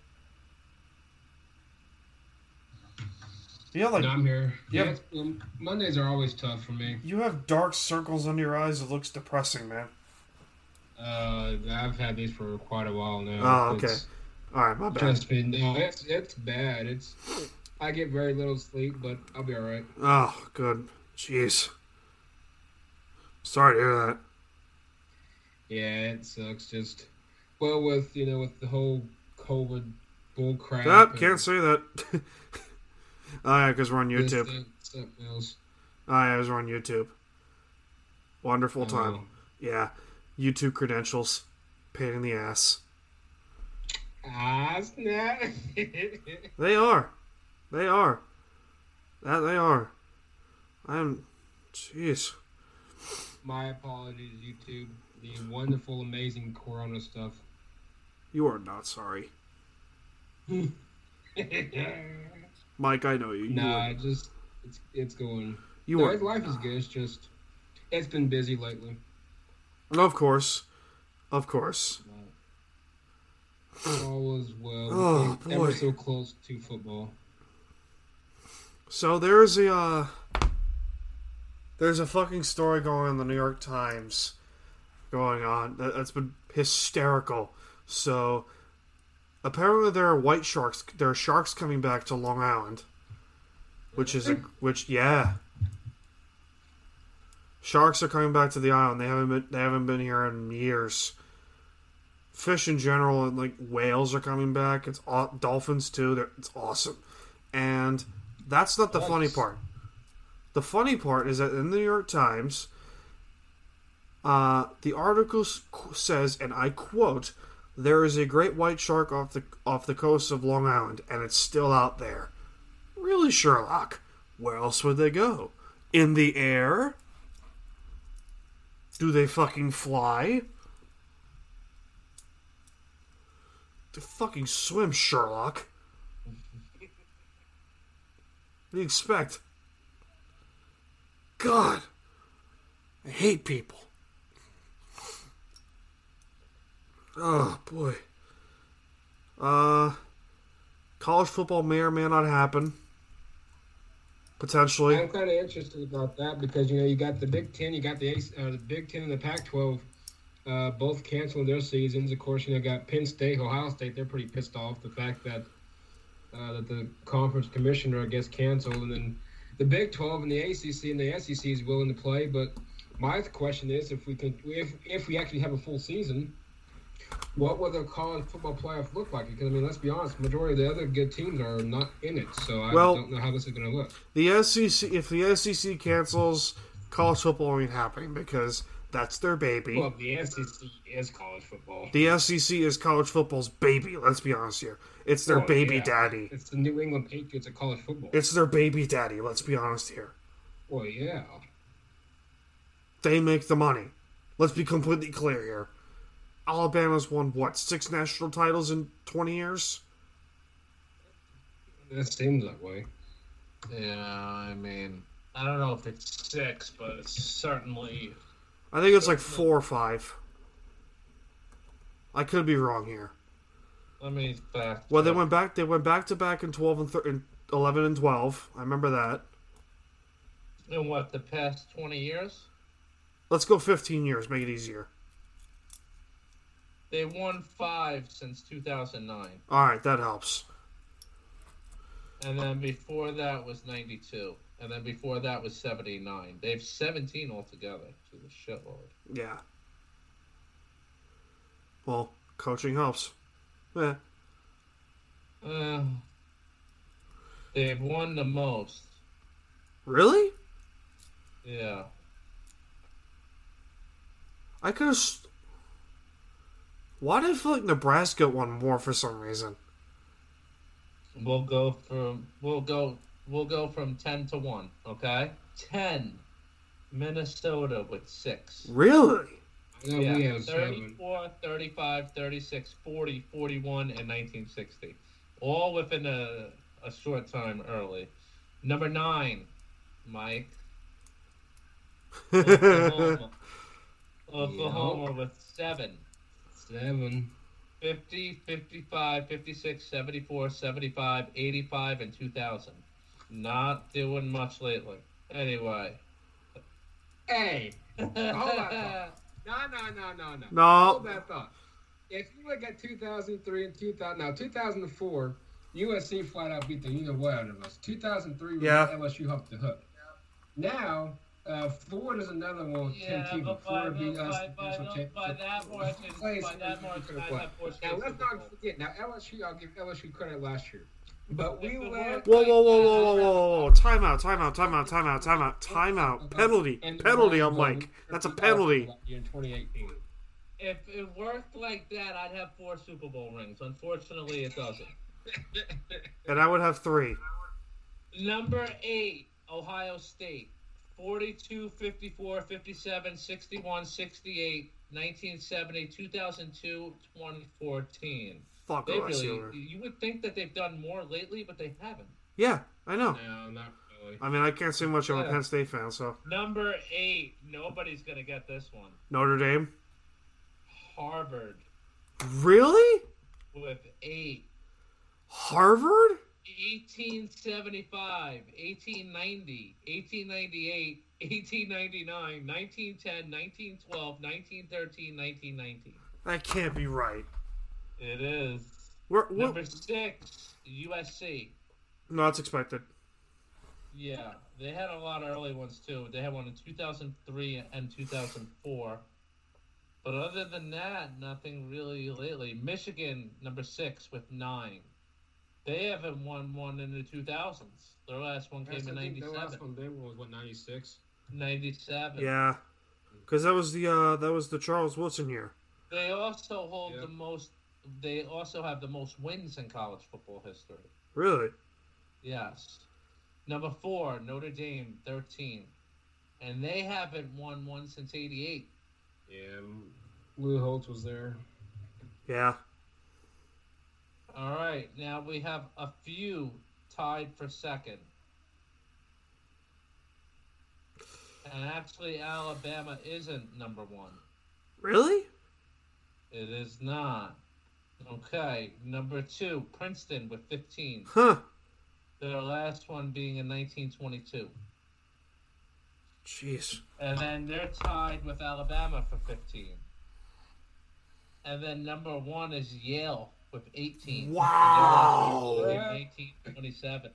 You have like No, I'm here. Yep. Yeah, it's- um, Mondays are always tough for me. you have dark circles under your eyes. It looks depressing, man. Uh, I've had these for quite a while now. Oh, okay. It's All right, my bad. Trust me, no, it's it's bad. It's I get very little sleep, but I'll be all right. Oh, good. Jeez. Sorry to hear that. Yeah, it sucks. Just well, with you know, with the whole COVID bull crap. And can't say that. oh yeah, because we're on YouTube. something else. Oh yeah, because we're on YouTube. Wonderful time. Oh. Yeah, YouTube credentials, pain in the ass. Ah, snap! They are, they are, that they are. I'm, jeez. My apologies, YouTube. The wonderful, amazing Corona stuff. You are not sorry, Mike. I know you. You, nah, it just it's it's going. you No, are. life is good. It's just it's been busy lately. Of course, of course. All is well. Oh, came ever so close to football. So there's a uh, there's a fucking story going on in the New York Times going on that, that's been hysterical. So apparently there are white sharks. There are sharks coming back to Long Island, which is a which yeah. Sharks are coming back to the island. They haven't been they haven't been here in years. Fish in general and like whales are coming back. It's dolphins too. They're, it's awesome, and that's not the funny part. The funny part is that in the New York Times, uh, the article says, and I quote, "There is a great white shark off the off the coast of Long Island, and it's still out there." Really, Sherlock? Where else would they go? In the air? Do they fucking fly? They fucking swim, Sherlock. What do you expect? God, I hate people. Oh boy. Uh, college football may or may not happen. Potentially. I'm kind of interested about that because you know you got the Big Ten, you got the uh, the Big Ten and the Pac-12, uh, both canceling their seasons. Of course, you know got Penn State, Ohio State. They're pretty pissed off the fact that uh, that the conference commissioner gets canceled, and then the Big 12 and the ACC and the SEC is willing to play. But my question is, if we can, if if we actually have a full season, what will the college football playoff look like? Because I mean, let's be honest, majority of the other good teams are not in it, so I Well- don't know how this is going to look. The SEC, if the SEC cancels, college football ain't happening because that's their baby. Well, the SEC is college football. the SEC is college football's baby. Let's be honest here. It's their Well, baby yeah. daddy. It's the New England Patriots of college football. It's their baby daddy. Let's be honest here. well, yeah. They make the money. Let's be completely clear here. Alabama's won what six national titles in twenty years? That seems that way. Yeah, I mean, I don't know if it's six, but it's certainly. I think it's like four or five. I could be wrong here. Let me back. Well, they went back. They went back to back in twelve and, thir- in eleven and twelve. I remember that. In what the past twenty years, Let's go fifteen years. Make it easier. they won five since two thousand nine, All right, that helps. and then before that was ninety two, and then before that was seventy nine. They've seventeen altogether. To the shitload. Yeah. Well, coaching helps. Yeah. Uh, they've won the most. Really? Yeah. I could have. Why do I feel like Nebraska won more for some reason? We'll go from we'll go we'll go from ten to one. Okay, ten. Minnesota with six. Really? I know we Yeah, have seven. 35, 36, 40, 41, and 1960. All within a, a short time early. Number nine, Mike. Oklahoma. Oklahoma with seven. Seven. 50, 55, 56, 74, 75, 85, and 2000. Not doing much lately. Anyway. Hey, hold on. No, no, no, no, no. No. Hold that thought. If you look at 2003 and 2000, now 2004, USC flat out beat the you know what out of us. 2003 Yeah. LSU hook the hook. Now, uh, Ford is another one with 10 Yeah, teams. but by, Ford beat us. by, by, national by, by that margin, Plays by that who margin, I won. have Now let's not forget. Now LSU, I'll give LSU credit last year, but we If it led. worked Whoa, whoa, whoa, whoa, whoa, I'd whoa, have- whoa, whoa! Time out, time out, time out, time out, time out, time out. Penalty, penalty on Mike. That's a in penalty. 2018. If it worked like that, I'd have four Super Bowl rings. Unfortunately, it doesn't. And I would have three. Number eight, Ohio State. 42, 54, 57, 61, 68, 1970, 2002, 2014. Fuck They really, you would think that they've done more lately, but they haven't. Yeah, I know. No, not really. I mean, I can't say much. I'm a Penn State fan, so Number eight, nobody's going to get this one. Notre Dame. Harvard Really? with eight. Harvard? 1875, 1890, 1898, 1899, 1910, 1912, 1913, 1919. That can't be right. It is. Where, what? Number six, USC. No, that's expected. Yeah, they had a lot of early ones too. They had one in 2003 and 2004. But other than that, nothing really lately. Michigan, number six, with nine. They haven't won one in the 2000s. Their last one came Yes, in I think the last one they won was what 96. 97. Yeah, because that was the uh, that was the Charles Woodson year. They also hold Yeah. the most. They also have the most wins in college football history. Really? Yes. Number four, Notre Dame, thirteen, and they haven't won one since '88. Yeah, Lou Holtz was there. Yeah. All right, now we have a few tied for second, and actually, Alabama isn't number one. Really? It is not. Okay, number two, Princeton with 15. Huh. Their last one being in 1922. Jeez. And then they're tied with Alabama for 15. And then number one is Yale with 18. Wow. They were 1827.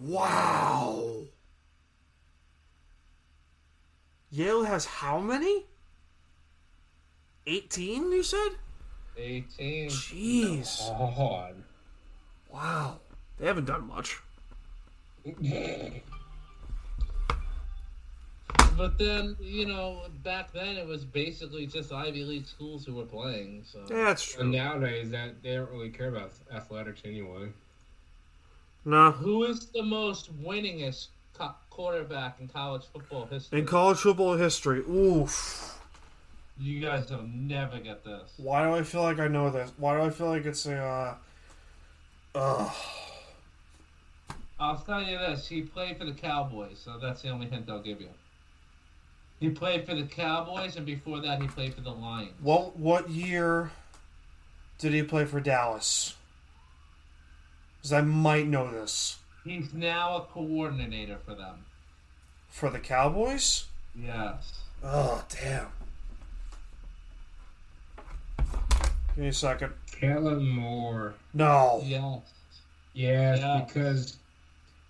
Wow. Yale has how many? 18, you said? 18. Jeez. God. Wow. They haven't done much. But then, you know, back then it was basically just Ivy League schools who were playing. So Yeah, that's And true. nowadays, that they don't really care about athletics anyway. No. Who is the most winningest quarterback in college football history? In college football history, oof. You guys will never get this. Why do I feel like I know this? Why do I feel like it's a, uh. Ugh. I'll tell you this: he played for the Cowboys, so that's the only hint I'll give you. He played for the Cowboys, and before that, he played for the Lions. What, what year did he play for Dallas? Because I might know this. He's now a coordinator for them. For the Cowboys? Yes. Oh, damn. Give me a second. Kellen Moore. No. Yes. Yes, Yeah. because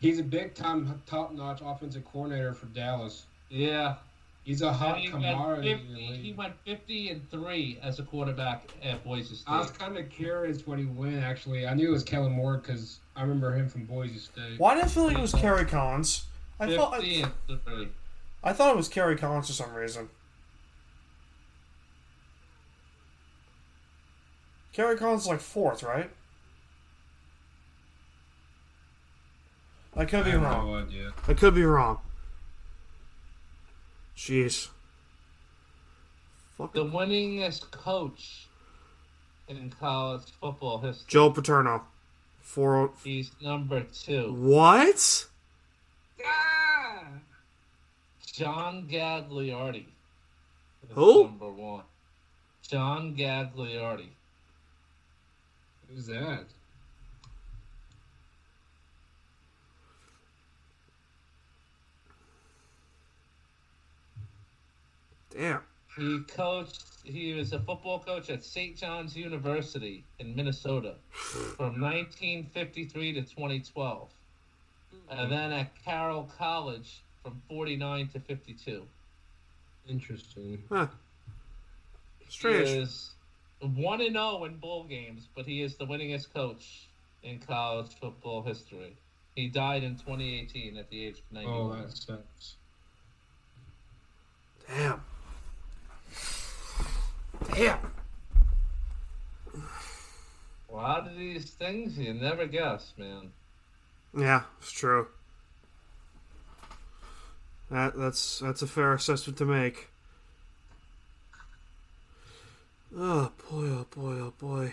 he's a big time, top notch offensive coordinator for Dallas. Yeah. He's a hot he, Kamara. went 50, he went 50 and 3 as a quarterback at Boise State. I was kind of curious when he went. Actually, I knew it was Kellen Moore because I remember him from Boise State. Why did I feel like it was Kerry Collins? I thought I, I thought it was Kerry Collins for some reason. Kerry Collins is like fourth, right? I could I be have wrong. no idea. I could be wrong. Jeez. The winningest coach in college football history. Joe Paterno. Four. He's number two. What? Ah! John Gagliardi. Who? Number one. John Gagliardi. Who's that? Damn. He coached. He was a football coach at St. John's University in Minnesota from 1953 to 2012, and then at Carroll College from 49 to 52. Interesting. Huh. He Strange. Is one and zero in bowl games, but he is the winningest coach in college football history. He died in 2018 at the age of 91. Oh, that sucks. Damn. Damn. A lot of these things you never guess, man. Yeah, it's true. That that's that's a fair assessment to make. Oh boy, oh boy, oh boy.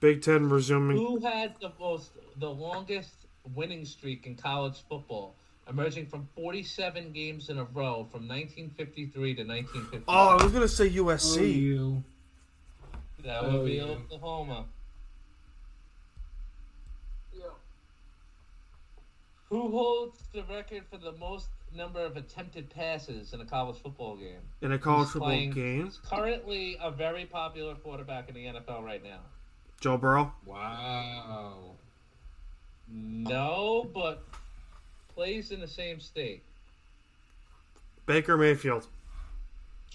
Big Ten resuming. Who had the most, the longest winning streak in college football, emerging from 47 games in a row from 1953 to 1950? Oh, I was gonna say Oh, USC. you. that would oh, be yeah. Oklahoma. Who holds the record for the most number of attempted passes in a college football game? in a college He's football playing- game. Currently a very popular quarterback in the NFL right now. Joe Burrow. Wow. No, but plays in the same state. Baker Mayfield.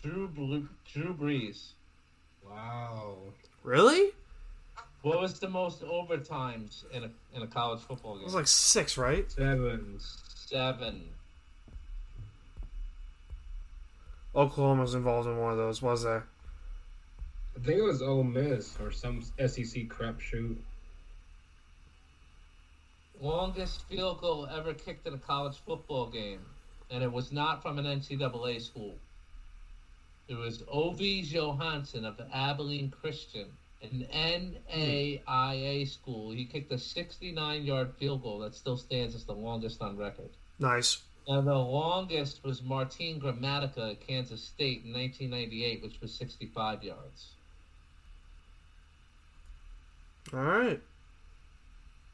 Drew Blu- Drew Brees. Wow. Really? What was the most overtimes in a in a college football game? It was like six, right? Seven. Seven. Oklahoma was involved in one of those, was there? I think it was Ole Miss or some SEC crap shoot. Longest field goal ever kicked in a college football game, and it was not from an NCAA school. It was O.V. Johansson of Abilene Christian, an NAIA school. He kicked a 69-yard field goal that still stands as the longest on record. Nice. And the longest was Martin Gramatica at Kansas State in 1998, which was 65 yards. All right.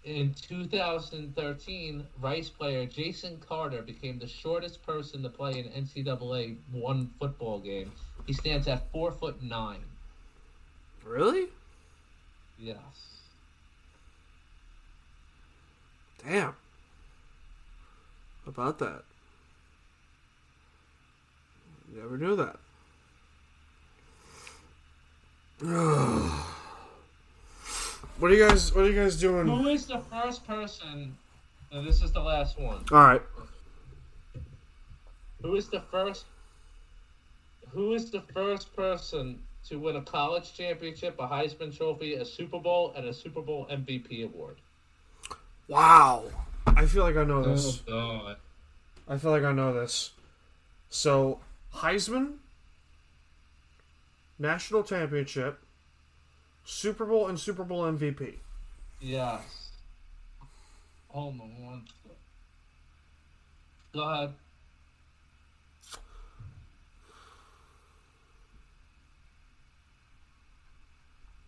In 2013, Rice player Jason Carter became the shortest person to play an NCAA one football game. He stands at four foot nine. Really? Yes. Damn. About that? Never knew that. what are you guys? What are you guys doing? Who is the first person? And this is the last one. All right. Who is the first? Who is the first person to win a college championship, a Heisman Trophy, a Super Bowl, and a Super Bowl MVP award? Wow. I feel like I know this. Oh. I feel like I know this. So Heisman, national championship, Super Bowl, and Super Bowl MVP. Yes. Hold on one. Go ahead.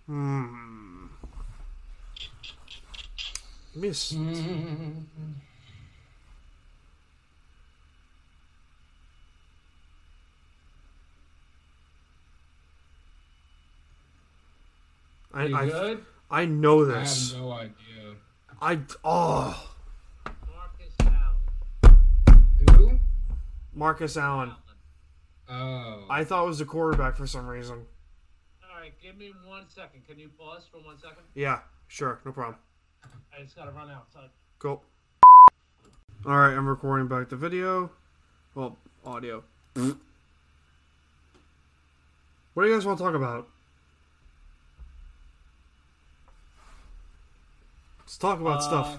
Hmm. Miss. I, You I, good? I know this. I have no idea. I oh Marcus Allen. Who? Marcus Allen. Oh. I thought it was a quarterback for some reason. Right, give me one second. Can you pause for one second? Yeah, sure, no problem. I just gotta run outside. Cool. All right, I'm recording back the video. Well, audio. what do you guys want to talk about? Let's talk about Uh, stuff.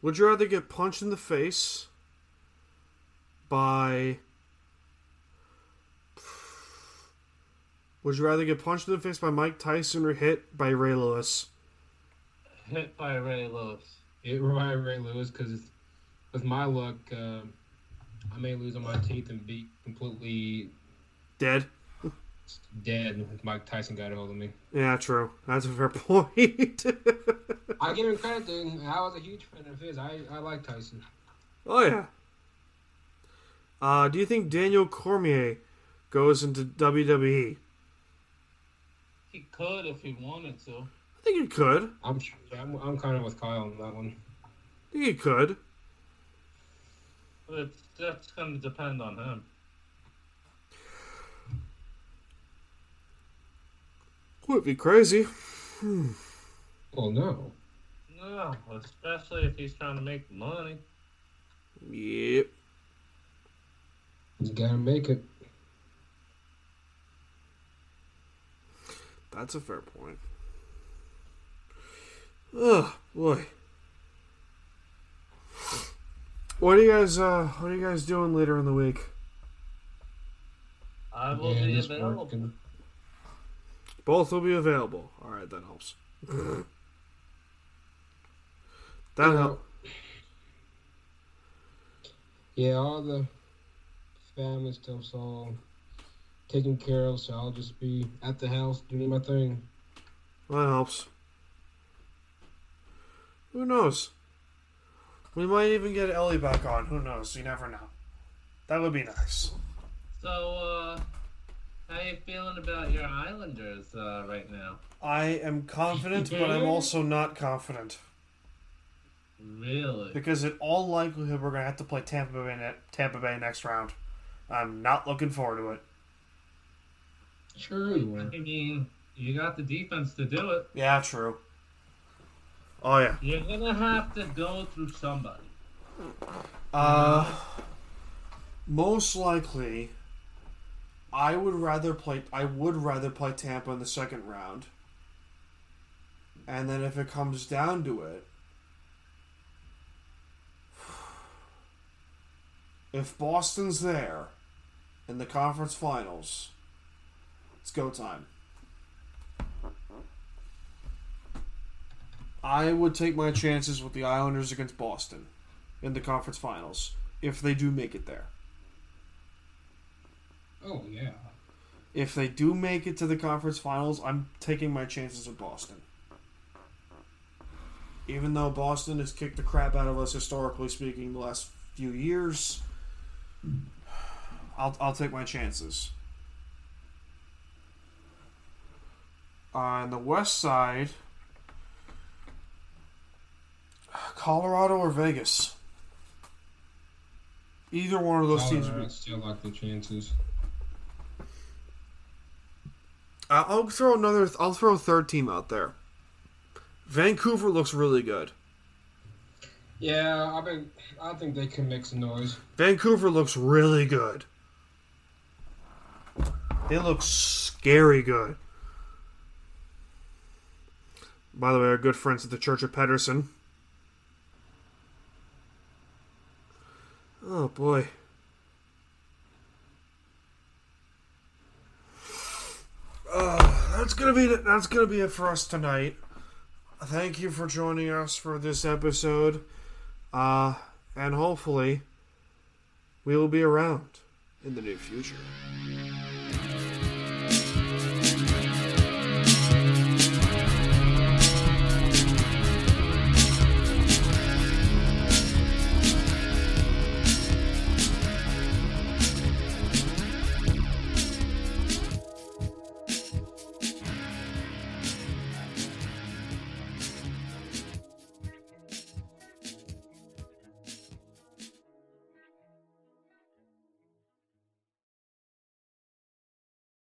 Would you rather get punched in the face by. Would you rather get punched in the face by Mike Tyson or hit by Ray Lewis? Hit by Ray Lewis. It reminded Ray Lewis because with my luck, uh, I may lose on my teeth and be completely Dead? dead if Mike Tyson got a hold of me. Yeah, true. That's a fair point. I give him credit, dude. I was a huge fan of his. I, I like Tyson. oh, yeah. Uh, do you think Daniel Cormier goes into WWE? He could if he wanted to. I think he could. I'm I'm, I'm kind of with Kyle on that one. I think he could. But that's going to depend on him. Would be crazy. Well, no. No, especially if he's trying to make money. Yep. He's got to make it. That's a fair point. Ugh, boy. What are you guys uh what are you guys doing later in the week? I will Yeah, be available. working. Both will be available. Alright, that helps. that helps. Yeah, all the family stuff's all taken care of, so I'll just be at the house doing my thing. That helps. Who knows? We might even get Ellie back on. Who knows? You never know. That would be nice. So, uh, how you feeling about your Islanders uh, right now? I am confident, but I'm also not confident. Really? Because in all likelihood, we're going to have to play Tampa Bay, ne- Tampa Bay next round. I'm not looking forward to it. Sure you I mean, you got the defense to do it. Yeah, true. Oh, yeah. You're gonna have to go through somebody. Uh, most likely, I would rather play. I would rather play Tampa in the second round, and then if it comes down to it, if Boston's there in the conference finals, it's go time. I would take my chances with the Islanders against Boston in the conference finals if they do make it there. Oh, yeah. If they do make it to the conference finals, I'm taking my chances with Boston. Even though Boston has kicked the crap out of us historically speaking the last few years, I'll, I'll take my chances. On the west side, Colorado or Vegas. Either one of those teams would be Colorado still like the chances. Uh, I'll throw another. I'll throw a third team out there. Vancouver looks really good. Yeah, I mean, I think they can make some noise. Vancouver looks really good. They look scary good. By the way, our good friends at the Church of Pedersen. Oh boy. Uh, that's gonna be that's gonna be it for us tonight. Thank you for joining us for this episode. Uh, and hopefully we will be around in the near future.